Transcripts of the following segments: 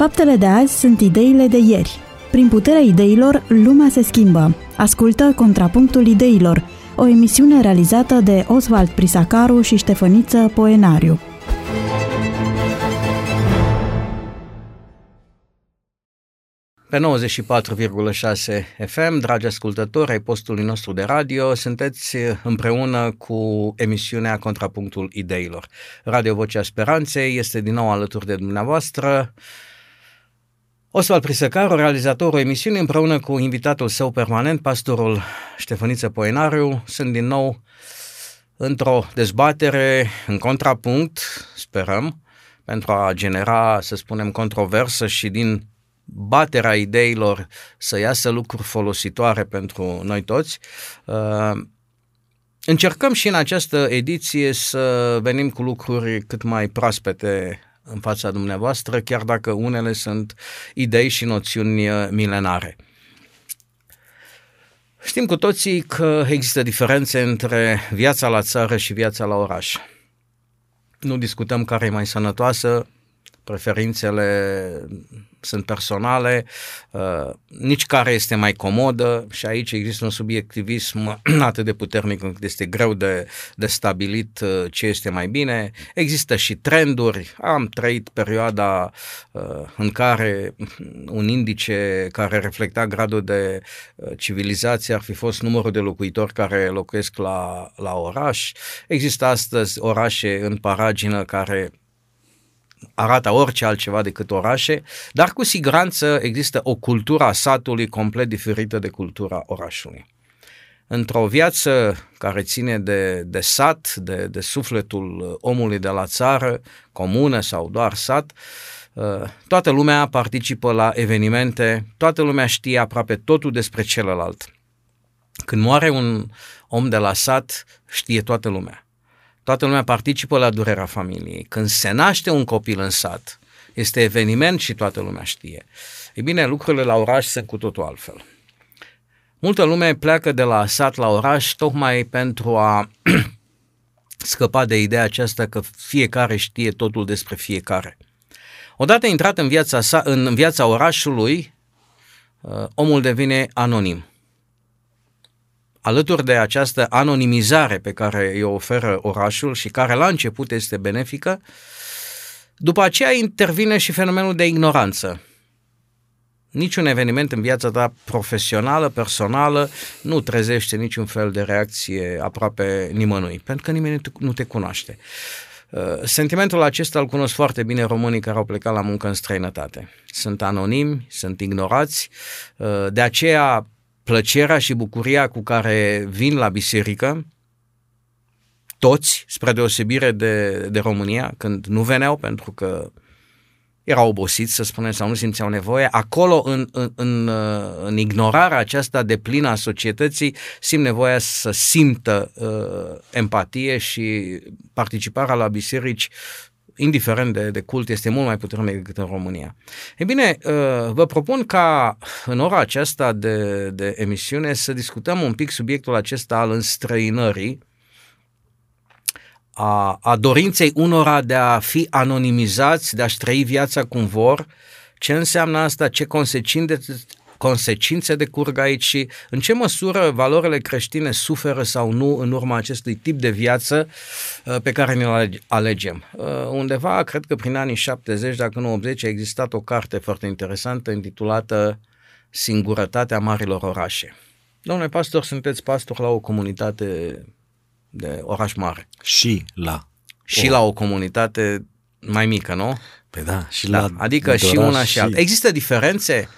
Faptele de azi sunt ideile de ieri. Prin puterea ideilor, lumea se schimbă. Ascultă Contrapunctul Ideilor, o emisiune realizată de Oswald Prisacaru și Ștefăniță Poenariu. Pe 94,6 FM, dragi ascultători ai postului nostru de radio, sunteți împreună cu emisiunea Contrapunctul Ideilor. Radio Vocea Speranței este din nou alături de dumneavoastră. Oswald Prisăcaru, realizatorul emisiunii, împreună cu invitatul său permanent, pastorul Ștefăniță Poenariu, sunt din nou într-o dezbatere în contrapunct, sperăm, pentru a genera, să spunem, controversă și din baterea ideilor să iasă lucruri folositoare pentru noi toți. Uh, încercăm și în această ediție să venim cu lucruri cât mai proaspete în fața dumneavoastră, chiar dacă unele sunt idei și noțiuni uh, milenare. Știm cu toții că există diferențe între viața la țară și viața la oraș. Nu discutăm care e mai sănătoasă, preferințele sunt personale, uh, nici care este mai comodă și aici există un subiectivism atât de puternic încât este greu de, de stabilit uh, ce este mai bine. Există și trenduri. Am trăit perioada uh, în care un indice care reflecta gradul de civilizație ar fi fost numărul de locuitori care locuiesc la, la oraș. Există astăzi orașe în paragină care arată orice altceva decât orașe, dar cu siguranță există o cultură a satului complet diferită de cultura orașului. Într-o viață care ține de, de sat, de, de sufletul omului de la țară, comună sau doar sat, uh, toată lumea participă la evenimente, toată lumea știe aproape totul despre celălalt. Când moare un om de la sat, știe toată lumea toată lumea participă la durerea familiei. Când se naște un copil în sat, este eveniment și toată lumea știe. Ei bine, lucrurile la oraș sunt cu totul altfel. Multă lume pleacă de la sat la oraș tocmai pentru a scăpa de ideea aceasta că fiecare știe totul despre fiecare. Odată intrat în viața, sa, în viața orașului, uh, omul devine anonim alături de această anonimizare pe care îi oferă orașul și care la început este benefică, după aceea intervine și fenomenul de ignoranță. Niciun eveniment în viața ta profesională, personală, nu trezește niciun fel de reacție aproape nimănui, pentru că nimeni nu te cunoaște. Uh, sentimentul acesta îl cunosc foarte bine românii care au plecat la muncă în străinătate. Sunt anonimi, sunt ignorați, uh, de aceea plăcerea și bucuria cu care vin la biserică, toți, spre deosebire de, de România, când nu veneau pentru că erau obosiți, să spunem, sau nu simțeau nevoie, acolo, în, în, în, în ignorarea aceasta de plină a societății, simt nevoia să simtă uh, empatie și participarea la biserici indiferent de, de cult, este mult mai puternic decât în România. Ei bine, uh, vă propun ca în ora aceasta de, de emisiune să discutăm un pic subiectul acesta al înstrăinării, a, a dorinței unora de a fi anonimizați, de a-și trăi viața cum vor, ce înseamnă asta, ce consecințe, consecințe decurg aici și în ce măsură valorile creștine suferă sau nu în urma acestui tip de viață uh, pe care ne alegem. Uh, undeva, cred că prin anii 70, dacă nu 80, a existat o carte foarte interesantă intitulată Singurătatea marilor orașe. Domnule pastor, sunteți pastor la o comunitate de oraș mare. Și la. Și o... la o comunitate mai mică, nu? Pe da, și da, la Adică și una și, și alta. Există diferențe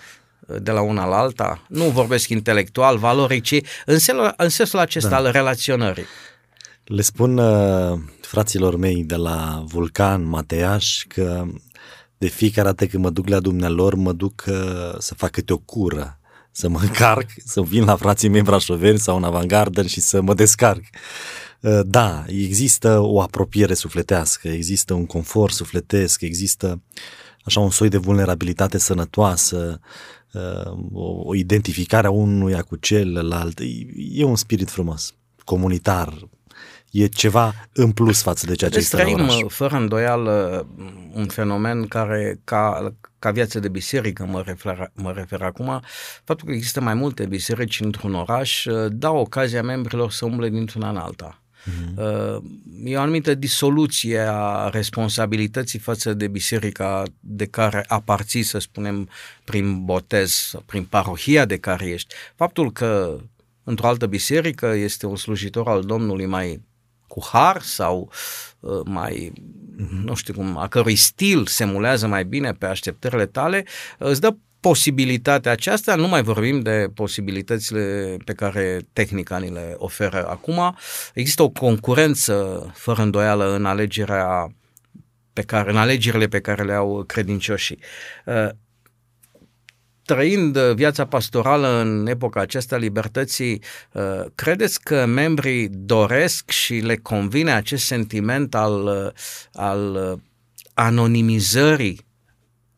de la una la alta, nu vorbesc intelectual, valoric, ci în sensul, în sensul acesta da. al relaționării. Le spun uh, fraților mei de la Vulcan, Mateaș, că de fiecare dată când mă duc la dumnealor, mă duc uh, să fac câte o cură, să mă încarc, să vin la frații mei brașoveni sau în avangardă și să mă descarc. Uh, da, există o apropiere sufletească, există un confort sufletesc, există așa un soi de vulnerabilitate sănătoasă, Uh, o, o identificare a unuia cu celălalt. E un spirit frumos, comunitar, e ceva în plus față de ceea ce este trăim, fără îndoială, un fenomen care, ca, ca viață de biserică mă refer, mă refer acum, faptul că există mai multe biserici într-un oraș dau ocazia membrilor să umble dintr-una în alta. Uh-huh. E o anumită disoluție a responsabilității față de biserica de care aparții, să spunem, prin botez, prin parohia de care ești. Faptul că într-o altă biserică este un slujitor al Domnului mai cu har sau uh, mai, uh-huh. nu știu cum, a cărui stil se mulează mai bine pe așteptările tale, îți dă posibilitatea aceasta, nu mai vorbim de posibilitățile pe care tehnica ni le oferă acum. Există o concurență fără îndoială în alegerea pe care, în alegerile pe care le au credincioșii. Uh, trăind viața pastorală în epoca aceasta libertății, uh, credeți că membrii doresc și le convine acest sentiment al, al anonimizării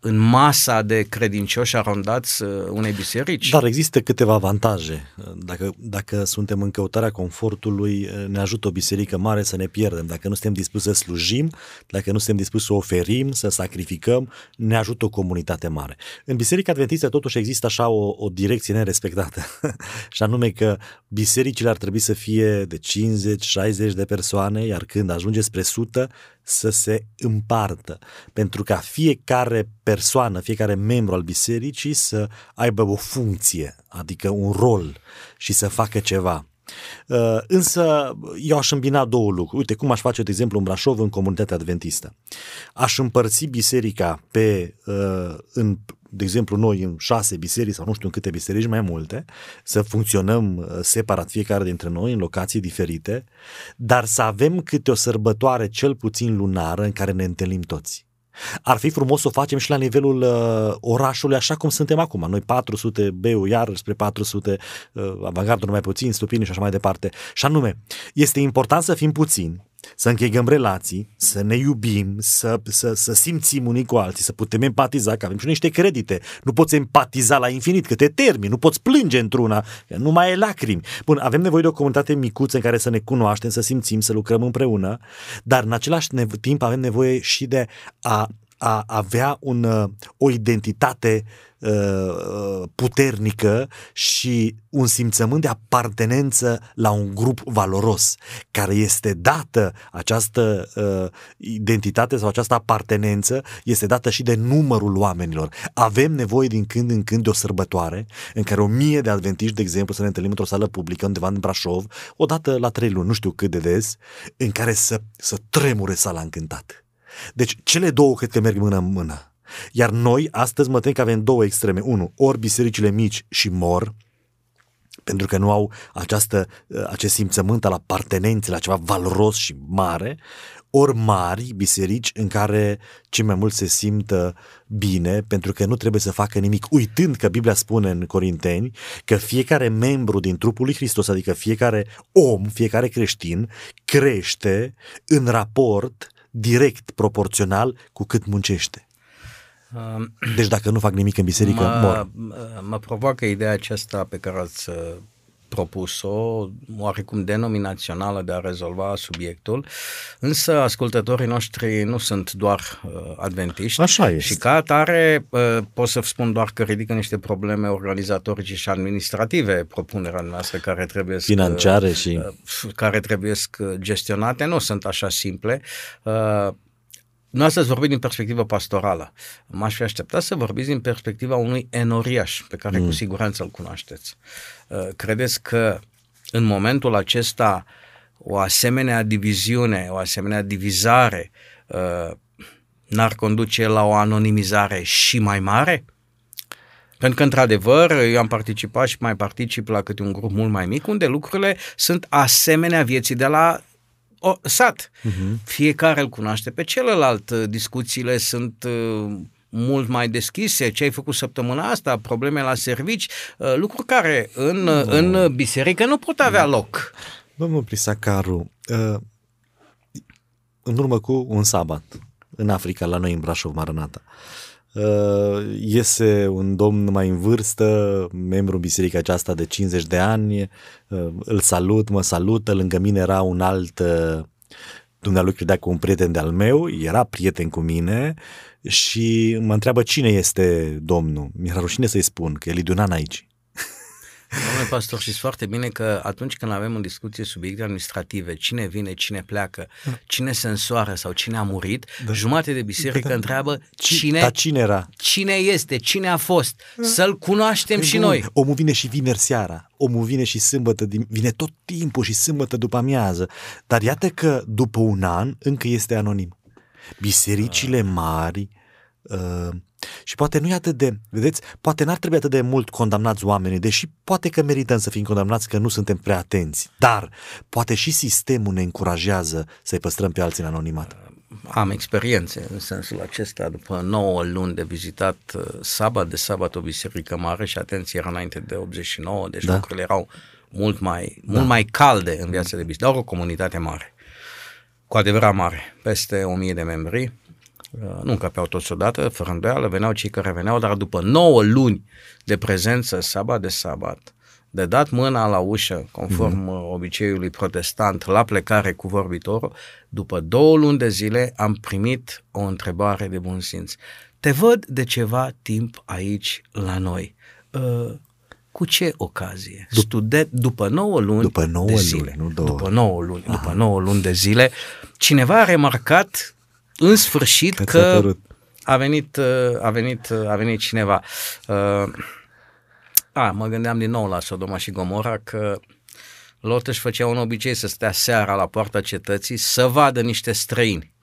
în masa de credincioși arondați uh, unei biserici. Dar există câteva avantaje. Dacă, dacă suntem în căutarea confortului, uh, ne ajută o biserică mare să ne pierdem. Dacă nu suntem dispuși să slujim, dacă nu suntem dispuși să oferim, să sacrificăm, ne ajută o comunitate mare. În Biserica Adventistă totuși există așa o, o direcție nerespectată. și anume că bisericile ar trebui să fie de 50-60 de persoane, iar când ajunge spre 100, să se împartă, pentru ca fiecare persoană, fiecare membru al bisericii să aibă o funcție, adică un rol și să facă ceva. Uh, însă eu aș îmbina două lucruri. Uite cum aș face, de exemplu, în Brașov, în comunitatea adventistă. Aș împărți biserica pe, uh, în de exemplu, noi în șase biserici sau nu știu în câte biserici mai multe, să funcționăm uh, separat fiecare dintre noi în locații diferite, dar să avem câte o sărbătoare cel puțin lunară în care ne întâlnim toți. Ar fi frumos să o facem și la nivelul uh, orașului, așa cum suntem acum. Noi 400, Beu iar spre 400, uh, avangardul mai puțin, Stupini și așa mai departe. Și anume, este important să fim puțini, să încheiem relații, să ne iubim, să, să, să simțim unii cu alții, să putem empatiza, că avem și niște credite. Nu poți empatiza la infinit, că te termini, nu poți plânge într-una, că nu mai e lacrimi. Bun, avem nevoie de o comunitate micuță în care să ne cunoaștem, să simțim, să lucrăm împreună, dar în același timp avem nevoie și de a a avea un, uh, o identitate uh, puternică și un simțământ de apartenență la un grup valoros, care este dată această uh, identitate sau această apartenență, este dată și de numărul oamenilor. Avem nevoie din când în când de o sărbătoare în care o mie de adventiști, de exemplu, să ne întâlnim într-o sală publică undeva în Brașov, o dată la trei luni, nu știu cât de des, în care să, să tremure sala încântată deci cele două cred că merg mână în mână. Iar noi astăzi mă tem că avem două extreme. Unu, ori bisericile mici și mor, pentru că nu au această, acest simțământ al apartenenței la ceva valoros și mare, ori mari biserici în care cei mai mult se simtă bine pentru că nu trebuie să facă nimic, uitând că Biblia spune în Corinteni că fiecare membru din trupul lui Hristos, adică fiecare om, fiecare creștin, crește în raport direct proporțional cu cât muncește. Deci dacă nu fac nimic în biserică, mă, mor. Mă provoacă ideea aceasta pe care ați uh, propus-o, oarecum denominațională de a rezolva subiectul, însă ascultătorii noștri nu sunt doar uh, adventiști Așa este. și ca atare uh, pot să spun doar că ridică niște probleme organizatorice și administrative propunerea noastră care trebuie să, financiare și uh, care trebuie să gestionate, nu sunt așa simple. Uh, nu astăzi vorbim din perspectivă pastorală. M-aș fi așteptat să vorbiți din perspectiva unui enoriaș, pe care mm. cu siguranță îl cunoașteți. Uh, credeți că în momentul acesta o asemenea diviziune, o asemenea divizare uh, n-ar conduce la o anonimizare și mai mare? Pentru că, într-adevăr, eu am participat și mai particip la câte un grup mult mai mic, unde lucrurile sunt asemenea vieții de la o, sat. Uh-huh. Fiecare îl cunoaște pe celălalt. Discuțiile sunt uh, mult mai deschise, ce ai făcut săptămâna asta, probleme la servici, uh, lucruri care în, no. în biserică nu pot avea loc. Domnul Prisacaru, uh, în urmă cu un sabat, în Africa, la noi în Brașov, Maranata, Uh, iese un domn mai în vârstă, membru în biserica aceasta de 50 de ani, uh, îl salut, mă salută, lângă mine era un alt uh, dumnealui credea că un prieten de-al meu, era prieten cu mine și mă întreabă cine este domnul. Mi-era rușine să-i spun că e Lidunan aici. Domnule pastor, știți foarte bine că atunci când avem în discuție subiecte administrative, cine vine, cine pleacă, cine se însoară sau cine a murit, da. jumate de biserică da. întreabă cine, da, cine era, cine este, cine a fost, să-l cunoaștem și bun. noi. Omul vine și vineri seara, omul vine și sâmbătă, vine tot timpul și sâmbătă după amiază, dar iată că după un an încă este anonim. Bisericile mari, uh, și poate nu e atât de, vedeți, poate n-ar trebui atât de mult condamnați oamenii, deși poate că merităm să fim condamnați că nu suntem prea atenți, dar poate și sistemul ne încurajează să-i păstrăm pe alții în anonimat. Am experiențe în sensul acesta, după 9 luni de vizitat uh, sabat de sabat o biserică mare și atenție era înainte de 89, deci da. lucrurile erau mult mai, da. mult mai calde în viața de biserică, dar o comunitate mare, cu adevărat mare, peste 1000 de membri, Uh, nu încăpeau toți odată, fără îndoială, veneau cei care veneau, dar după 9 luni de prezență, sabat de sabat, de dat mâna la ușă, conform mm-hmm. obiceiului protestant, la plecare cu vorbitorul, după două luni de zile am primit o întrebare de bun simț. Te văd de ceva timp aici la noi. Uh, cu ce ocazie? Dup- Student, după 9 luni după 9 de zile, nu două. După 9 luni, Aha. după 9 luni de zile, cineva a remarcat în sfârșit Ați că a venit, uh, a, venit, uh, a venit cineva. Uh, a, mă gândeam din nou la Sodoma și Gomora că Lot își făcea un obicei să stea seara la poarta cetății să vadă niște străini.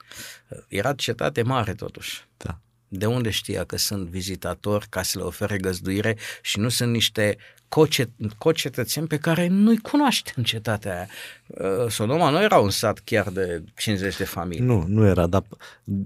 Era cetate mare totuși. Da. De unde știa că sunt vizitatori ca să le ofere găzduire și nu sunt niște cocetățeni pe care nu-i cunoaște în cetatea aia. Uh, Sodoma nu era un sat chiar de 50 de familii. Nu, nu era, dar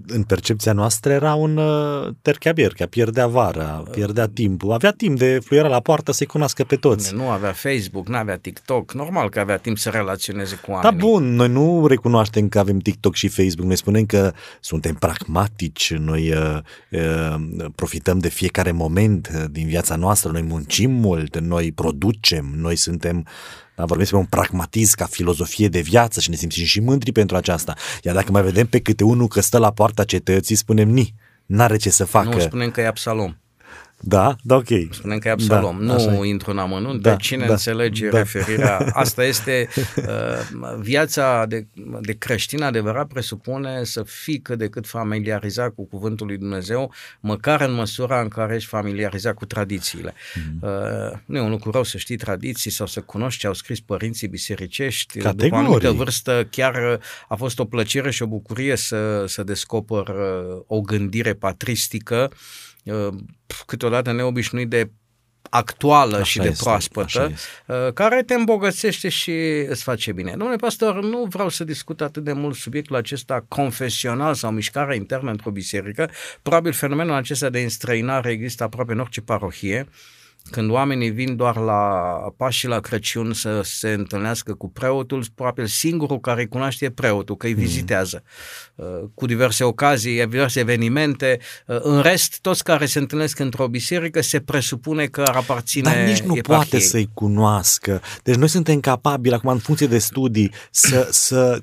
în percepția noastră era un uh, tercheabierchea, pierdea vara, pierdea timpul, avea timp de fluiera la poartă să-i cunoască pe toți. Nu avea Facebook, nu avea TikTok, normal că avea timp să relaționeze cu oamenii. Da, bun, noi nu recunoaștem că avem TikTok și Facebook, noi spunem că suntem pragmatici, noi uh, uh, profităm de fiecare moment uh, din viața noastră, noi muncim mult, noi producem, noi suntem da, vorbim despre un pragmatism ca filozofie de viață și ne simțim și mândri pentru aceasta. Iar dacă mai vedem pe câte unul că stă la poarta cetății, spunem ni, n-are ce să facă. Nu, spunem că e Absalom. Da, da, ok. Spunem că e Absalom. Da, nu intru în amănunt, da, cine da, înțelege da. referirea. Asta este uh, viața de, de creștin adevărat presupune să fii cât de cât familiarizat cu cuvântul lui Dumnezeu, măcar în măsura în care ești familiarizat cu tradițiile. Mm-hmm. Uh, nu e un lucru rău să știi tradiții sau să cunoști ce au scris părinții bisericești. Categorii. După o anumită vârstă chiar a fost o plăcere și o bucurie să, să descoper uh, o gândire patristică Uh, câteodată neobișnuit de actuală așa și de este, proaspătă, uh, care te îmbogățește și îți face bine. Domnule pastor, nu vreau să discut atât de mult subiectul acesta confesional sau mișcarea internă într-o biserică. Probabil fenomenul acesta de înstrăinare există aproape în orice parohie când oamenii vin doar la Paști la Crăciun să se întâlnească cu preotul, probabil singurul care îi cunoaște e preotul, că îi mm. vizitează uh, cu diverse ocazii, diverse evenimente. Uh, în rest, toți care se întâlnesc într-o biserică se presupune că ar aparține Dar nici nu eparhiei. poate să-i cunoască. Deci noi suntem capabili, acum în funcție de studii, să, să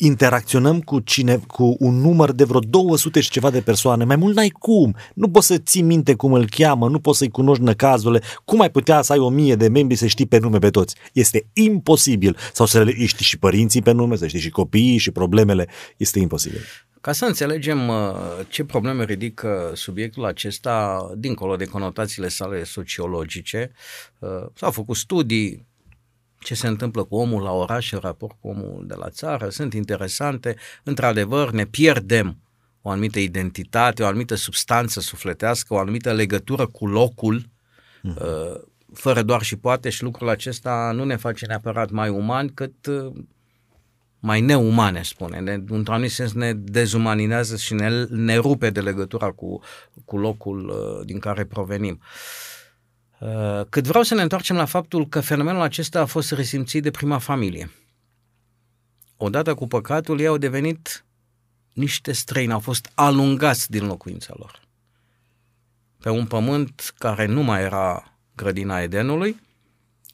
interacționăm cu, cine, cu un număr de vreo 200 și ceva de persoane, mai mult n-ai cum. Nu poți să ții minte cum îl cheamă, nu poți să-i cunoști năcazurile. Cum ai putea să ai o mie de membri să știi pe nume pe toți? Este imposibil. Sau să le știi și părinții pe nume, să știi și copiii și problemele. Este imposibil. Ca să înțelegem uh, ce probleme ridică subiectul acesta, dincolo de conotațiile sale sociologice, uh, s-au făcut studii, ce se întâmplă cu omul la oraș în raport cu omul de la țară, sunt interesante. Într-adevăr, ne pierdem o anumită identitate, o anumită substanță sufletească, o anumită legătură cu locul, mm. fără doar și poate și lucrul acesta nu ne face neapărat mai umani, cât uh, mai neumane, spune. Ne, într-un anumit sens ne dezumanizează și ne, ne rupe de legătura cu, cu locul uh, din care provenim. Uh, Uh, cât vreau să ne întoarcem la faptul că fenomenul acesta a fost resimțit de prima familie. Odată cu păcatul, ei au devenit niște străini, au fost alungați din locuința lor. Pe un pământ care nu mai era grădina Edenului,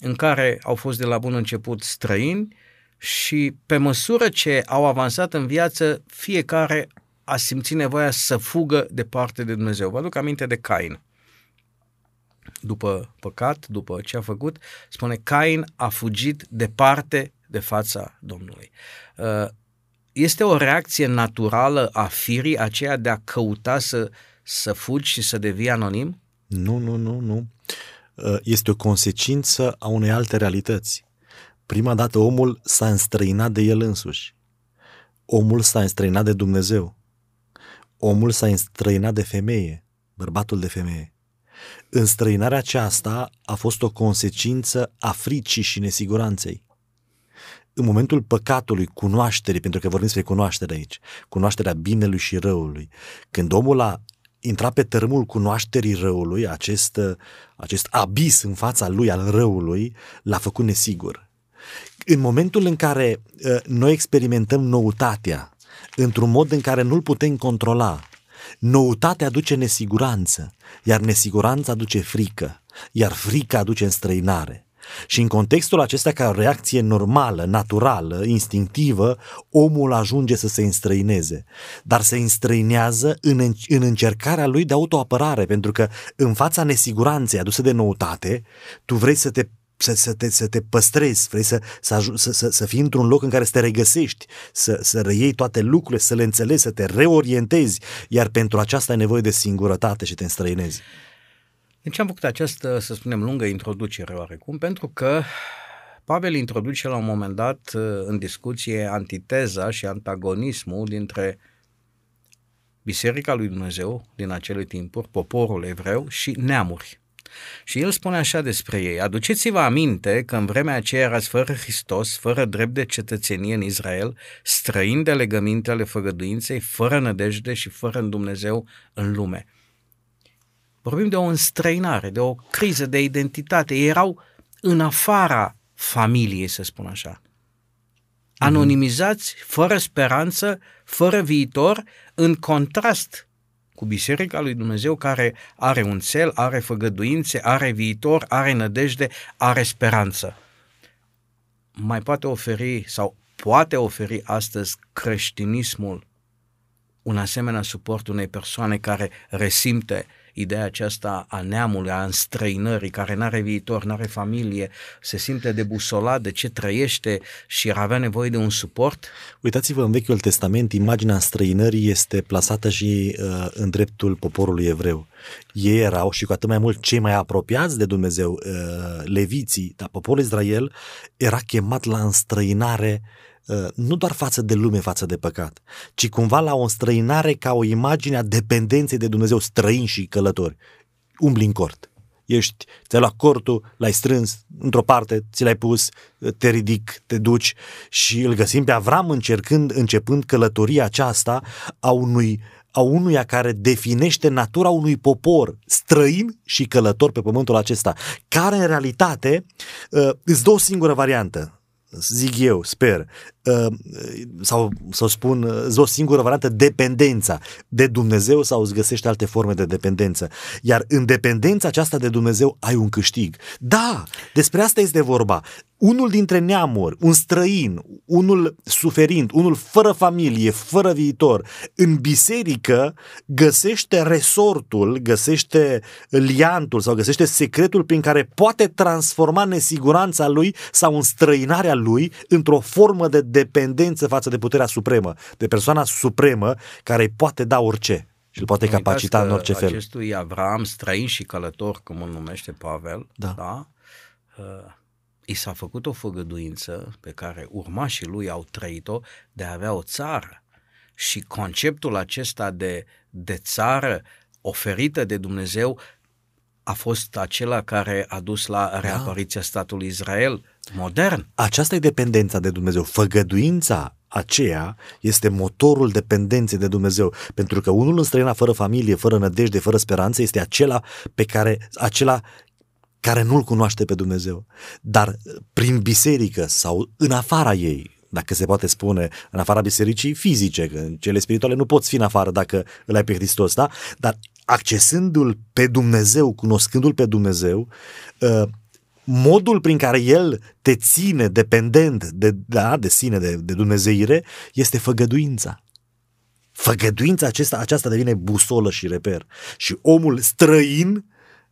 în care au fost de la bun început străini și pe măsură ce au avansat în viață, fiecare a simțit nevoia să fugă departe de Dumnezeu. Vă aduc aminte de Cain. După păcat, după ce a făcut, spune Cain a fugit departe de fața Domnului. Uh, este o reacție naturală a firii aceea de a căuta să, să fugi și să devii anonim? Nu, nu, nu, nu. Uh, este o consecință a unei alte realități. Prima dată omul s-a înstrăinat de el însuși. Omul s-a înstrăinat de Dumnezeu. Omul s-a înstrăinat de femeie, bărbatul de femeie. Înstrăinarea aceasta a fost o consecință a fricii și nesiguranței. În momentul păcatului, cunoașterii, pentru că vorbim despre cunoaștere aici, cunoașterea binelui și răului, când omul a intrat pe tărâmul cunoașterii răului, acest, acest abis în fața lui al răului, l-a făcut nesigur. În momentul în care uh, noi experimentăm noutatea într-un mod în care nu-l putem controla, noutatea aduce nesiguranță, iar nesiguranța aduce frică, iar frica aduce înstrăinare. Și în contextul acesta, ca o reacție normală, naturală, instinctivă, omul ajunge să se înstrăineze. Dar se înstrăinează în, în încercarea lui de autoapărare, pentru că în fața nesiguranței aduse de noutate, tu vrei să te să, să, te, să te păstrezi, vrei să, să, să, să, să fii într-un loc în care să te regăsești, să, să reiei toate lucrurile, să le înțelegi, să te reorientezi, iar pentru aceasta ai nevoie de singurătate și te înstrăinezi. Deci am făcut această, să spunem, lungă introducere oarecum, pentru că Pavel introduce la un moment dat în discuție antiteza și antagonismul dintre Biserica lui Dumnezeu din acele timpuri, poporul evreu și neamuri. Și el spune așa despre ei, aduceți-vă aminte că în vremea aceea erați fără Hristos, fără drept de cetățenie în Israel, străin de legămintele făgăduinței, fără nădejde și fără în Dumnezeu în lume. Vorbim de o înstrăinare, de o criză de identitate. Ei erau în afara familiei, să spun așa. Anonimizați, fără speranță, fără viitor, în contrast cu Biserica lui Dumnezeu care are un cel, are făgăduințe, are viitor, are nădejde, are speranță. Mai poate oferi sau poate oferi astăzi creștinismul un asemenea suport unei persoane care resimte ideea aceasta a neamului, a înstrăinării, care nu are viitor, nu are familie, se simte debusolat de ce trăiește și ar avea nevoie de un suport? Uitați-vă, în Vechiul Testament, imaginea înstrăinării este plasată și uh, în dreptul poporului evreu. Ei erau și cu atât mai mult cei mai apropiați de Dumnezeu, uh, leviții, dar poporul Israel era chemat la înstrăinare uh, Uh, nu doar față de lume, față de păcat, ci cumva la o străinare ca o imagine a dependenței de Dumnezeu, străini și călători. Umbli în cort. Ești, ți-ai luat cortul, l-ai strâns într-o parte, ți l-ai pus, te ridic, te duci și îl găsim pe Avram încercând, începând călătoria aceasta a unui a unuia care definește natura unui popor străin și călător pe pământul acesta, care în realitate uh, îți dă o singură variantă zic eu, sper, uh, sau să spun, uh, o singură variantă, dependența de Dumnezeu sau îți găsești alte forme de dependență. Iar în dependența aceasta de Dumnezeu ai un câștig. Da, despre asta este vorba unul dintre neamuri, un străin, unul suferind, unul fără familie, fără viitor, în biserică găsește resortul, găsește liantul sau găsește secretul prin care poate transforma nesiguranța lui sau înstrăinarea lui într-o formă de dependență față de puterea supremă, de persoana supremă care îi poate da orice și îl poate capacita în orice fel. Acestui Avram, străin și călător, cum îl numește Pavel, da, da? Uh i s-a făcut o făgăduință pe care urmașii lui au trăit-o de a avea o țară. Și conceptul acesta de, de țară oferită de Dumnezeu a fost acela care a dus la da. reapariția da. statului Israel modern. Aceasta e dependența de Dumnezeu. Făgăduința aceea este motorul dependenței de Dumnezeu. Pentru că unul înstrăinat fără familie, fără nădejde, fără speranță, este acela pe care, acela care nu-L cunoaște pe Dumnezeu. Dar prin biserică sau în afara ei, dacă se poate spune, în afara bisericii fizice, că în cele spirituale nu poți fi în afară dacă îl ai pe Hristos, da? Dar accesându-L pe Dumnezeu, cunoscându-L pe Dumnezeu, ă, modul prin care el te ține dependent de, da, de sine, de, de Dumnezeire, este făgăduința. Făgăduința aceasta, aceasta devine busolă și reper. Și omul străin,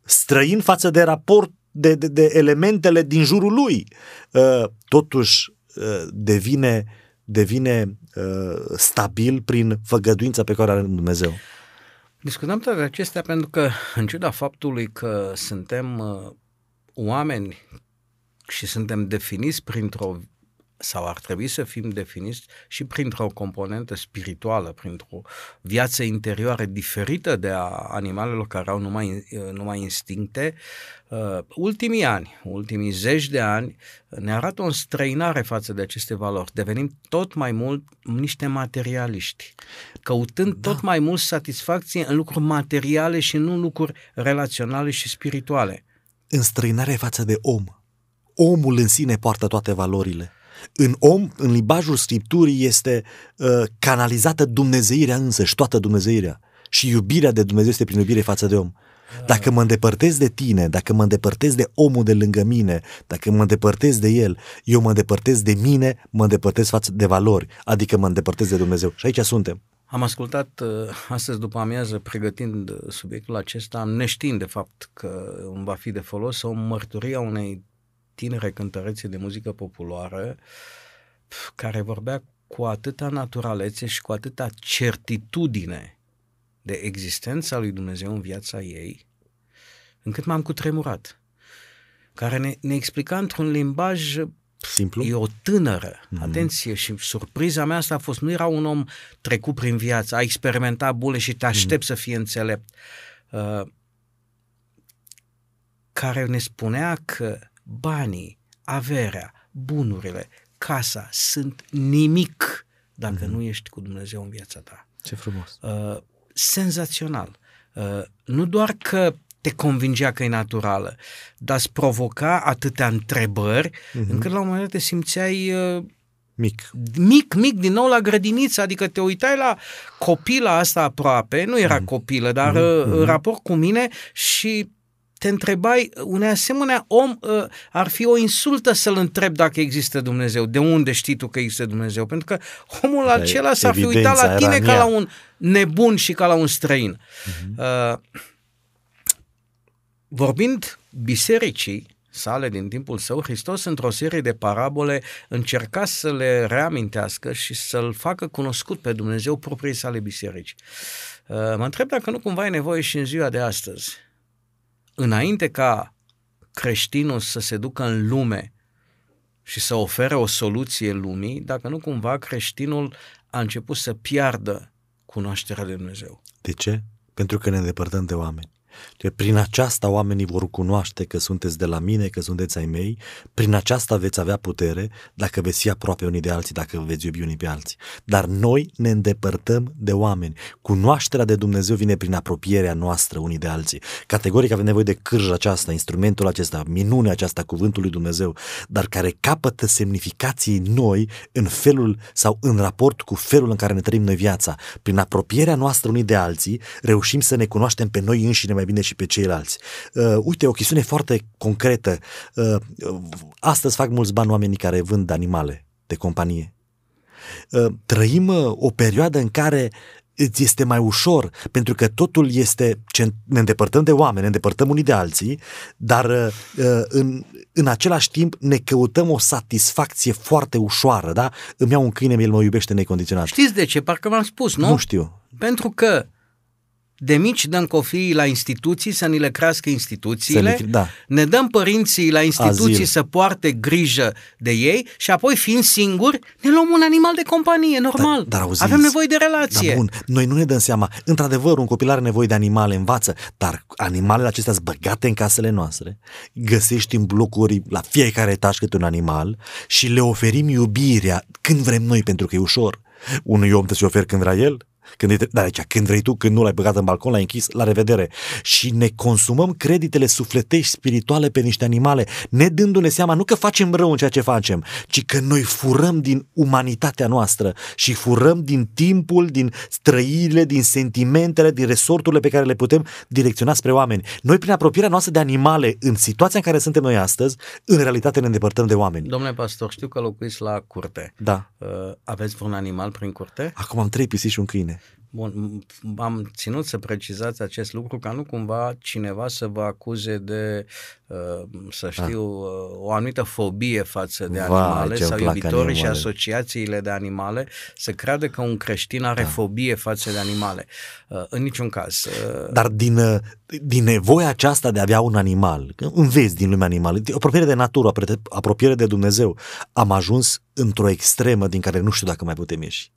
străin față de raport de, de, de elementele din jurul lui, uh, totuși uh, devine, devine uh, stabil prin făgăduința pe care are Dumnezeu. Discutăm toate acestea pentru că, în ciuda faptului că suntem oameni și suntem definiți printr-o sau ar trebui să fim definiți și printr-o componentă spirituală, printr-o viață interioară diferită de a animalelor care au numai, numai instincte. Uh, ultimii ani, ultimii zeci de ani ne arată o străinare față de aceste valori. Devenim tot mai mult niște materialiști, căutând da. tot mai mult satisfacție în lucruri materiale și nu în lucruri relaționale și spirituale. Înstrăinare față de om. Omul în sine poartă toate valorile în om, în limbajul Scripturii, este uh, canalizată Dumnezeirea însăși, toată Dumnezeirea. Și iubirea de Dumnezeu este prin iubire față de om. Dacă mă îndepărtez de tine, dacă mă îndepărtez de omul de lângă mine, dacă mă îndepărtez de el, eu mă îndepărtez de mine, mă îndepărtez față de valori, adică mă îndepărtez de Dumnezeu. Și aici suntem. Am ascultat uh, astăzi după amiază, pregătind subiectul acesta, neștiind de fapt că îmi va fi de folos, o mărturie a unei tinere cântărețe de muzică populară care vorbea cu atâta naturalețe și cu atâta certitudine de existența lui Dumnezeu în viața ei, încât m-am cutremurat. Care ne, ne explica într-un limbaj Simplu? E o tânără, mm-hmm. atenție, și surpriza mea asta a fost, nu era un om trecut prin viață, a experimentat bule și te aștept mm-hmm. să fie înțelept, uh, care ne spunea că banii, averea, bunurile, casa sunt nimic dacă mm-hmm. nu ești cu Dumnezeu în viața ta. Ce frumos! Uh, senzațional. Uh, nu doar că te convingea că e naturală, dar îți provoca atâtea întrebări mm-hmm. încât la un moment dat te simțeai uh, Mic. Mic, mic, din nou la grădiniță, adică te uitai la copila asta aproape, nu era mm. copilă, dar mm-hmm. în raport cu mine și te întrebai, un asemenea om uh, ar fi o insultă să-l întreb dacă există Dumnezeu. De unde știi tu că există Dumnezeu? Pentru că omul Dar acela s-ar fi uitat la tine ca la un nebun și ca la un străin. Uh-huh. Uh, vorbind bisericii sale din timpul său, Hristos într-o serie de parabole încerca să le reamintească și să-l facă cunoscut pe Dumnezeu proprii sale biserici. Uh, mă întreb dacă nu cumva e nevoie și în ziua de astăzi înainte ca creștinul să se ducă în lume și să ofere o soluție lumii, dacă nu cumva creștinul a început să piardă cunoașterea de Dumnezeu. De ce? Pentru că ne îndepărtăm de oameni. De prin aceasta oamenii vor cunoaște că sunteți de la mine, că sunteți ai mei, prin aceasta veți avea putere dacă veți fi aproape unii de alții, dacă veți iubi unii pe alții. Dar noi ne îndepărtăm de oameni. Cunoașterea de Dumnezeu vine prin apropierea noastră unii de alții. Categoric avem nevoie de cârja aceasta, instrumentul acesta, minunea aceasta, cuvântul lui Dumnezeu, dar care capătă semnificații noi în felul sau în raport cu felul în care ne trăim noi viața. Prin apropierea noastră unii de alții, reușim să ne cunoaștem pe noi înșine mai mai bine și pe ceilalți. Uh, uite, o chestiune foarte concretă. Uh, astăzi fac mulți bani oamenii care vând animale de companie. Uh, trăim uh, o perioadă în care îți este mai ușor, pentru că totul este, ne îndepărtăm de oameni, ne îndepărtăm unii de alții, dar uh, în, în același timp ne căutăm o satisfacție foarte ușoară, da? Îmi iau un câine, el mă iubește necondiționat. Știți de ce? Parcă m-am spus, nu? Nu știu. Pentru că de mici dăm copiii la instituții să ni le crească instituțiile, ne, da. ne dăm părinții la instituții Azil. să poarte grijă de ei și apoi fiind singuri ne luăm un animal de companie, normal. Da, dar auziți, Avem nevoie de relație. Da, bun, noi nu ne dăm seama. Într-adevăr, un copil are nevoie de animale, învață, dar animalele acestea sunt băgate în casele noastre, găsești în blocuri la fiecare etaj câte un animal și le oferim iubirea când vrem noi pentru că e ușor. Unui om te să oferi când vrea el, Când, e, da, aici, când vrei tu, când nu l-ai băgat în balcon, l-ai închis, la revedere. Și ne consumăm creditele sufletești spirituale pe niște animale, ne dându-ne seama nu că facem rău în ceea ce facem, ci că noi furăm din umanitatea noastră și furăm din timpul, din străirile, din sentimentele, din resorturile pe care le putem direcționa spre oameni. Noi, prin apropierea noastră de animale, în situația în care suntem noi astăzi, în realitate ne îndepărtăm de oameni. Domnule pastor, știu că locuiți la curte. Da. Uh, aveți vreun animal prin curte? Acum am trei pisici și un câine. Bun, am ținut să precizați acest lucru ca nu cumva cineva să vă acuze de, uh, să știu, uh, o anumită fobie față de Vai, animale ce-mi sau plac iubitorii și animale. asociațiile de animale să creadă că un creștin are fobie față de animale. Uh, În niciun caz. Uh, Dar din, uh, din nevoia aceasta de a avea un animal, că înveți din lumea animală, de- apropiere de natură, apro- apropiere de Dumnezeu, am ajuns într-o extremă din care nu știu dacă mai putem ieși.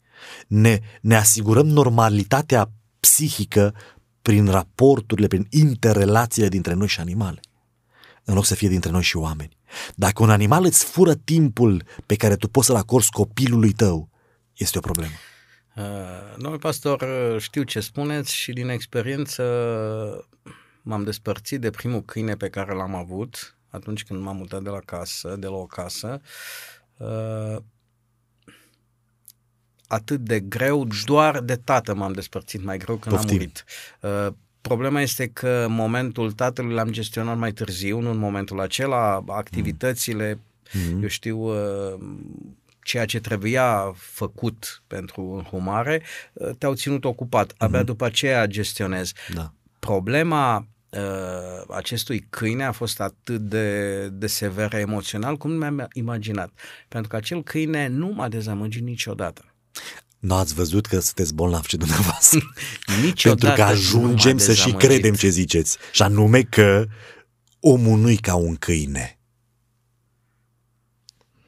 Ne, ne asigurăm normalitatea psihică prin raporturile, prin interrelațiile dintre noi și animale, în loc să fie dintre noi și oameni. Dacă un animal îți fură timpul pe care tu poți să-l acorzi copilului tău, este o problemă. Uh, Domnule pastor, uh, știu ce spuneți și din experiență m-am despărțit de primul câine pe care l-am avut atunci când m-am mutat de la casă, de la o casă. Uh, Atât de greu, doar de tată m-am despărțit mai greu când Poftim. am murit. Uh, Problema este că momentul tatălui l-am gestionat mai târziu, nu în momentul acela, activitățile, Mhm. eu știu, uh, ceea ce trebuia făcut pentru înhumare, uh, te-au ținut ocupat. Abia după aceea gestionezi. Da. Problema uh, acestui câine a fost atât de, de severă emoțional cum nu mi-am imaginat. Pentru că acel câine nu m-a dezamăgit niciodată. Nu ați văzut că sunteți bolnavi și dumneavoastră. Niciodată Pentru că nu ajungem m-a să și dezamăgit. credem ce ziceți. Și anume că omul nu-i ca un câine.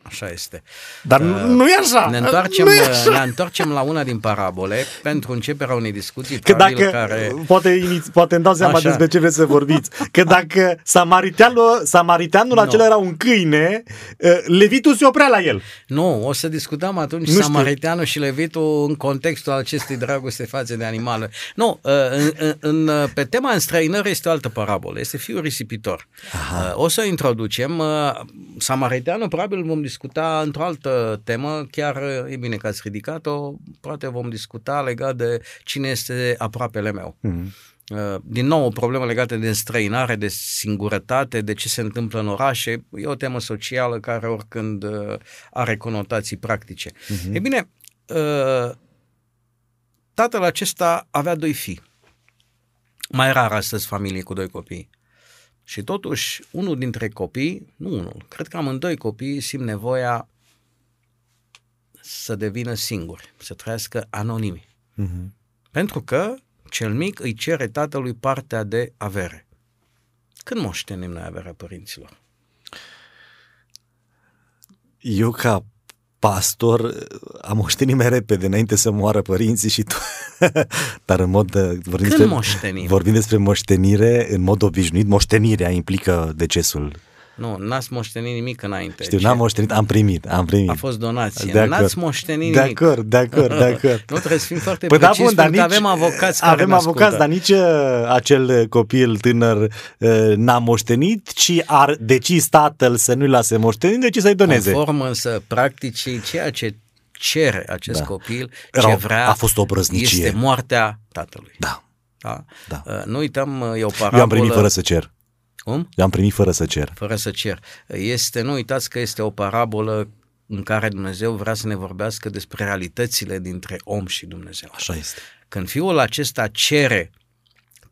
Așa este. Dar uh, nu e așa. Ne întoarcem, Nu e așa. ne întoarcem la una din parabole pentru începerea unei discuții Că probabil dacă, care... poate, iniți, poate îmi dau seama Așa. despre ce vreți să vorbiți, că dacă samariteanul, samariteanul Nu. acela era un câine, uh, levitul se oprea la el. Nu, o să discutăm atunci Nu știu. Samariteanul și Levitul în contextul acestei dragoste față de animale. Nu, uh, în, în, în, pe tema înstrăinării este o altă parabolă, este fiul risipitor. Aha. Uh, O să o introducem. Uh, Samariteanul probabil vom discuta într-o altă temă, chiar uh, e bine că ați ridicat-o, poate vom discuta legat de cine este aproapele meu. Mhm. Uh, Din nou, o problemă legată de înstrăinare, de singurătate, de ce se întâmplă în orașe. E o temă socială care oricând uh, are conotații practice. Uh-huh. E bine, uh, tatăl acesta avea doi fii. Mai rar astăzi familie cu doi copii. Și totuși, unul dintre copii, nu unul, cred că amândoi copii simt nevoia să devină singuri, să trăiască anonimi. Mhm. Pentru că cel mic îi cere tatălui partea de avere. Când moștenim noi averea părinților? Eu ca pastor am moștenit mai repede înainte să moară părinții și tu. Dar în mod... uh, Vorbim Când despre, moștenim? vorbim despre moștenire în mod obișnuit. Moștenirea implică decesul. Nu, n-ați moștenit nimic înainte. Știu, Ce- n-am moștenit, am primit, am primit. A fost donație. De acord. N-ați moștenit De nimic. acord, de acord, de acord. nu trebuie să fim foarte Păi da, preciși, bun, dar pentru nici, că avem avocați care avem ne avocați, ascultă. dar nici uh, acel uh, copil tânăr uh, n-a moștenit, ci ar decis tatăl să nu-i lase moștenit, deci să-i doneze. Conform însă practicii, ceea ce cere acest Da. copil, Era ce o- vrea, a fost o brăznicie. este moartea tatălui. Da, Da? Da. Uh, Nu uităm, uh, e o parabolă... eu am primit fără să cer. Cum? Eu am primit fără să cer. fără să cer. Este, nu uitați că este o parabolă în care Dumnezeu vrea să ne vorbească despre realitățile dintre om și Dumnezeu. Așa este. Când fiul acesta cere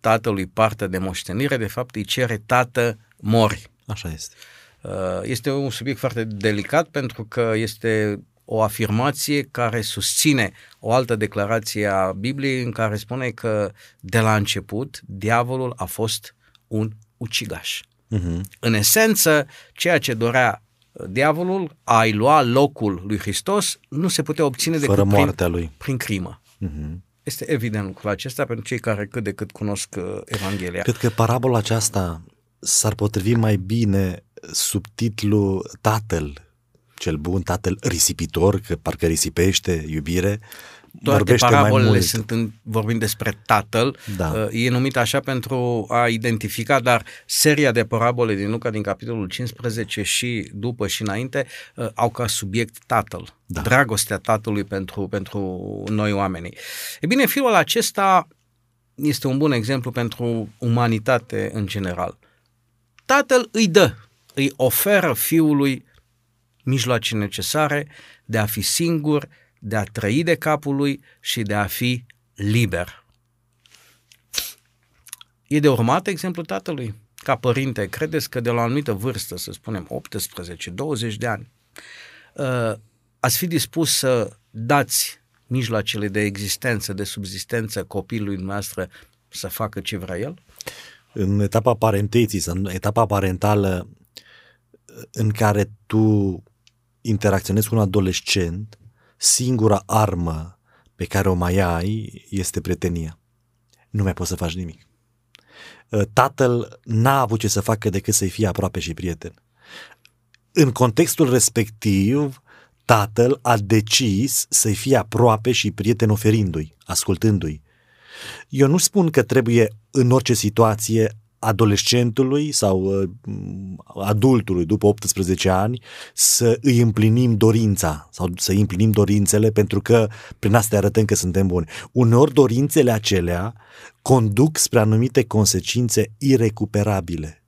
tatălui partea de moștenire, de fapt îi cere tată mori. Așa este. Uh, Este un subiect foarte delicat pentru că este o afirmație care susține o altă declarație a Bibliei în care spune că de la început diavolul a fost un ucigaș. Uh-huh. În esență, ceea ce dorea uh, diavolul, a-i lua locul lui Hristos, nu se putea obține decât Fără prin, moartea lui. prin crimă. Uh-huh. Este evident lucrul acesta pentru cei care cât de cât cunosc uh, Evanghelia. Cred că parabola aceasta s-ar potrivi mai bine sub titlu Tatăl, cel bun, tatăl risipitor, că parcă risipește iubire, toate Vorbește mai parabolele mult. sunt în, vorbim despre tatăl, Da. Uh, e numit așa pentru a identifica, dar seria de parabole din Luca din capitolul 15 și după și înainte uh, au ca subiect tatăl, Da. dragostea tatălui pentru, pentru noi oamenii. E bine, fiul acesta este un bun exemplu pentru umanitate în general. Tatăl îi dă, îi oferă fiului mijloace necesare de a fi singur, de a trăi de capul lui și de a fi liber. E de urmat exemplul tatălui. Ca părinte, credeți că de la o anumită vârstă, să spunem 18-20 de ani, uh, ați fi dispus să dați mijloacele de existență, de subzistență copilului dumneavoastră să facă ce vrea el? În etapa parenteții sau în etapa parentală în care tu interacționezi cu un adolescent, singura armă pe care o mai ai este prietenia. Nu mai poți să faci nimic. Tatăl n-a avut ce să facă decât să-i fie aproape și prieten. În contextul respectiv, tatăl a decis să-i fie aproape și prieten oferindu-i, ascultându-i. Eu nu spun că trebuie în orice situație adolescentului sau uh, adultului după 18 ani să îi împlinim dorința sau să îi împlinim dorințele pentru că prin asta arătăm că suntem buni. Uneori dorințele acelea conduc spre anumite consecințe irecuperabile.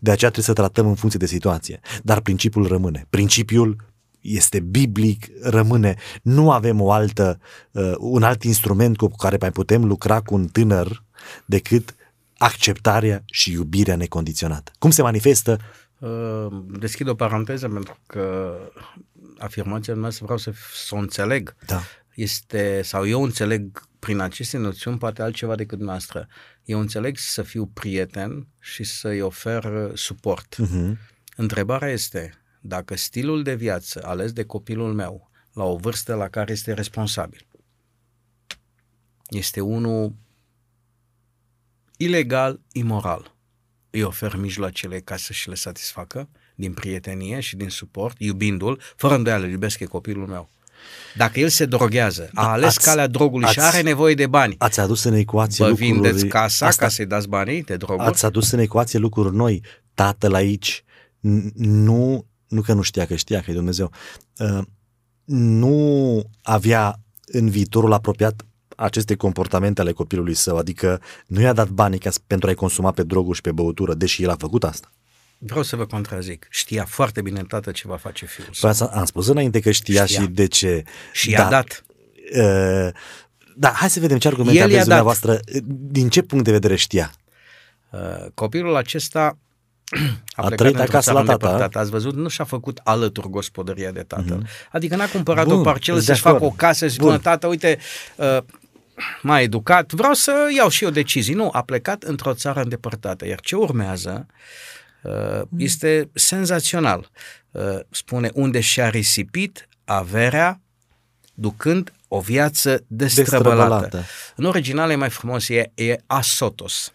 De aceea trebuie să tratăm în funcție de situație. Dar principiul rămâne. Principiul este biblic, rămâne. Nu avem o altă, uh, un alt instrument cu care mai putem lucra cu un tânăr decât acceptarea și iubirea necondiționată. Cum se manifestă? Uh, deschid o paranteză pentru că afirmația noastră vreau să, să o înțeleg. Da. Este, sau eu înțeleg prin aceste noțiuni poate altceva decât noastră. Eu înțeleg să fiu prieten și să-i ofer suport. Uh-huh. Întrebarea este dacă stilul de viață ales de copilul meu la o vârstă la care este responsabil este unul ilegal, imoral. Îi ofer mijloacele ca să și le satisfacă din prietenie și din suport, iubindu-l, fără îndoială, iubesc copilul meu. Dacă el se droghează, a ales ați- calea drogului și ați- are nevoie de bani, Ați adus în ecuație vă lucruri... vindeți casa Asta, ca să-i dați banii de droguri? Ați adus în ecuație lucruri noi. Tatăl aici n- nu, nu că nu știa, că știa că e Dumnezeu, uh, nu avea în viitorul apropiat aceste comportamente ale copilului său, adică nu i-a dat banii ca, să- pentru a-i consuma pe droguri și pe băutură, deși el a făcut asta. Vreau să vă contrazic. Știa foarte bine tată ce va face fiul său. Păi asta am spus înainte că știa, Știa. și de ce. Și i-a dat. Uh, da, hai să vedem ce argumente El i-a aveți dat. dumneavoastră. Din ce punct de vedere știa? Uh, copilul acesta a, A plecat trăit într-o acasă țară la tata. îndepărtată. Ați văzut? Nu și-a făcut alături gospodăria de tatăl. Adică n-a cumpărat Mhm. Bun, o parcelă sunt de să-și facă o acord. casă și Bun. spună, tată, uite, uh, m-a educat, vreau să iau și eu decizii. Nu, a plecat într-o țară îndepărtată. Iar ce urmează uh, este senzațional. Uh, spune unde și-a risipit averea ducând o viață destrăbălată. Destrăbălată. În original e mai frumos, e, e asotos.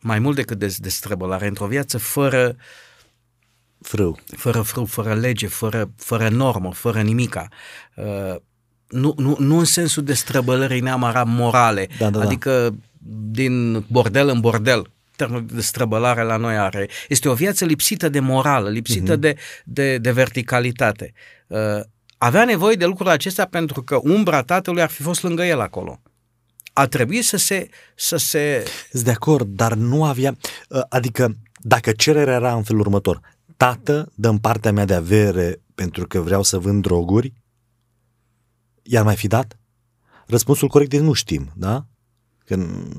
Mai mult decât des, destrăbălare, într-o viață fără, Frâu. fără frâu, fără lege, fără, fără normă, fără nimica. Uh, nu, nu, nu în sensul destrăbălării neamărat morale, Da, da, da. adică din bordel în bordel. Termenul de străbălare la noi are. Este o viață lipsită de morală, lipsită uh-huh. de, de, de verticalitate. Uh, avea nevoie de lucrul acesta pentru că umbra tatălui ar fi fost lângă el acolo. A trebuit să se, să se Sunt de acord, dar nu avea... uh, Adică, dacă cererea era în felul următor, tată, dăm partea mea de avere pentru că vreau să vând droguri, i-ar mai fi dat? Răspunsul corect e nu știm, da? Că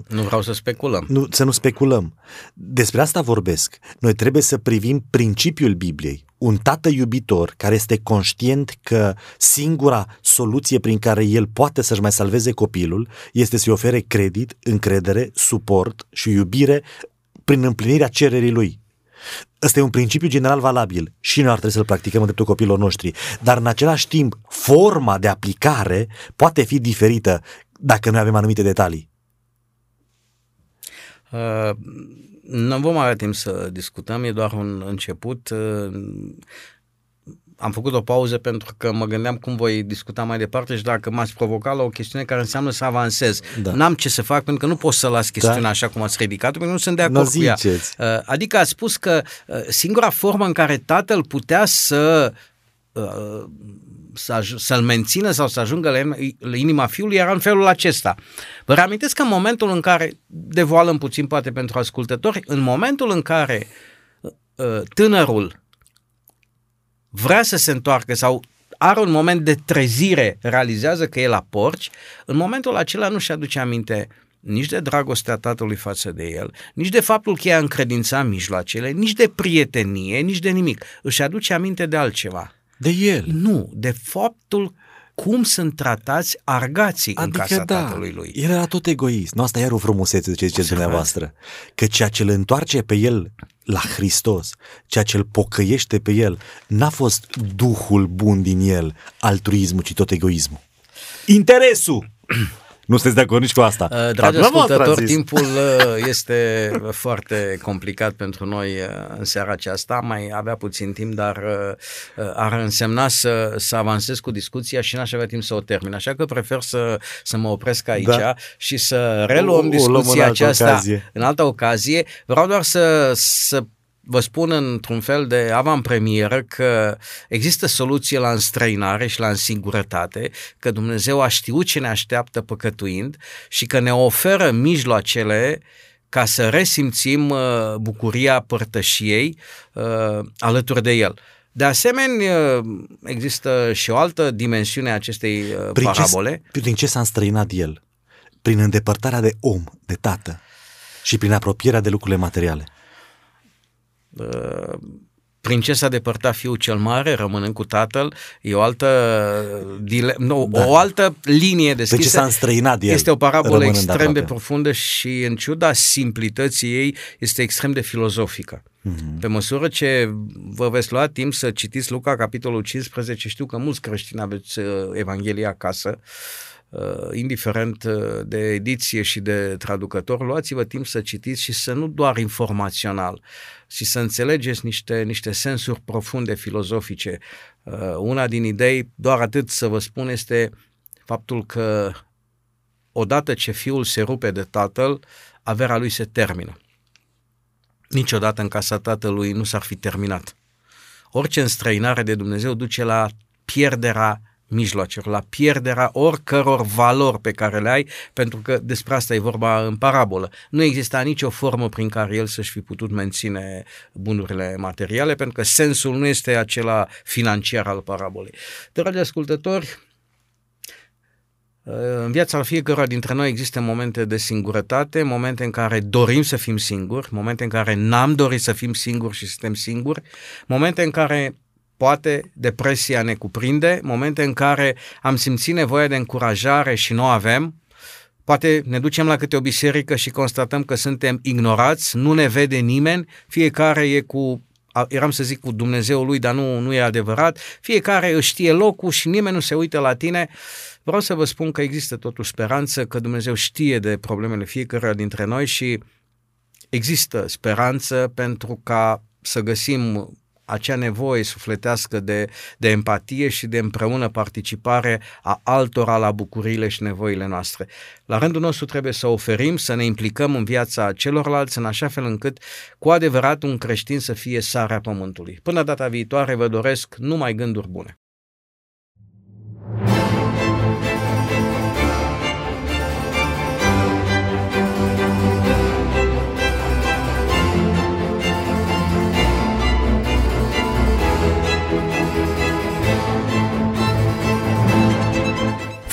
Nu vreau să speculăm. nu, să nu speculăm. Despre asta vorbesc. Noi trebuie să privim principiul Bibliei. Un tată iubitor care este conștient că singura soluție prin care el poate să-și mai salveze copilul este să-i ofere credit, încredere, suport și iubire prin împlinirea cererii lui. Ăsta e un principiu general valabil și noi ar trebui să-l practicăm în dreptul copiilor noștri, dar în același timp forma de aplicare poate fi diferită dacă noi avem anumite detalii. Uh, nu vom avea timp să discutăm, e doar un început. Uh, am făcut o pauză pentru că mă gândeam cum voi discuta mai departe și dacă m-ați provocat la o chestiune care înseamnă să avansez. Da. N-am ce să fac pentru că nu pot să las chestiunea da. așa cum ați ridicat pentru că nu sunt de acord cu ea. Uh, adică ați spus că uh, singura formă în care tatăl putea să uh, să aj- să-l mențină sau să ajungă la inima fiului era în felul acesta. Vă reamintesc că în momentul în care, devoalăm puțin poate pentru ascultători, în momentul în care uh, tânărul vrea să se întoarcă sau are un moment de trezire, realizează că e la porci, în momentul acela nu-și aduce aminte nici de dragostea tatălui față de el, nici de faptul că i-a încredințat mijloacele, nici de prietenie, nici de nimic. Își aduce aminte de altceva. De el. Nu, de faptul cum sunt tratați argații adică, în casa da, tatălui lui. El era tot egoist. Nu, asta e o frumusețe de ce ziceți dumneavoastră. Că ceea ce îl întoarce pe el la Hristos, ceea ce îl pocăiește pe el, n-a fost duhul bun din el, altruismul, ci tot egoismul. Interesul! Nu sunteți de acord nici cu asta. Uh, dragi ascultători, timpul uh, este foarte complicat pentru noi uh, în seara aceasta. Mai avea puțin timp, dar ar însemna să, să avansez cu discuția și n-aș avea timp să o termin. Așa că prefer să, să mă opresc aici da. și să reluăm discuția aceasta ocazie. în altă ocazie. Vreau doar să, să vă spun într-un fel de avantpremieră că există soluție la înstrăinare și la însingurătate, că Dumnezeu a știut ce ne așteaptă păcătuind și că ne oferă mijloacele ca să resimțim uh, bucuria părtășiei uh, alături de El. De asemenea, uh, există și o altă dimensiune a acestei prin parabole. Ce, prin ce s-a înstrăinat El? Prin îndepărtarea de om, de tată și prin apropierea de lucrurile materiale. Uh, princesa depărta fiul cel mare, rămânând cu tatăl, e o altă, dile- nu, da. o altă linie deschisă. Deci s-a înstrăinat el, Este o parabolă extrem de profundă și în ciuda simplității ei este extrem de filozofică. Mm-hmm. Pe măsură ce vă veți lua timp să citiți Luca, capitolul 15, știu că mulți creștini aveți uh, Evanghelia acasă, uh, indiferent de ediție și de traducător, luați-vă timp să citiți și să nu doar informațional, și să înțelegeți niște, niște sensuri profunde filozofice. Uh, una din idei, doar atât să vă spun, este faptul că odată ce fiul se rupe de tatăl, averea lui se termină. Niciodată în casa tatălui nu s-ar fi terminat. Orice înstrăinare de Dumnezeu duce la pierderea mijloacelor, la pierderea oricăror valori pe care le ai, pentru că despre asta e vorba în parabolă. Nu exista nicio formă prin care el să-și fi putut menține bunurile materiale, pentru că sensul nu este acela financiar al parabolei. Dragi ascultători, în viața fiecăruia dintre noi există momente de singurătate, momente în care dorim să fim singuri, momente în care n-am dorit să fim singuri și suntem singuri, momente în care poate depresia ne cuprinde, momente în care am simțit nevoie de încurajare și nu avem, poate ne ducem la câte o biserică și constatăm că suntem ignorați, nu ne vede nimeni, fiecare e cu eram să zic cu Dumnezeul lui, dar nu, nu e adevărat, fiecare își știe locul și nimeni nu se uită la tine. Vreau să vă spun că există totuși speranță, că Dumnezeu știe de problemele fiecăruia dintre noi și există speranță pentru ca să găsim acea nevoie sufletească de, de empatie și de împreună participare a altora la bucuriile și nevoile noastre. La rândul nostru trebuie să oferim, să ne implicăm în viața celorlalți în așa fel încât cu adevărat un creștin să fie sarea pământului. Până data viitoare vă doresc numai gânduri bune.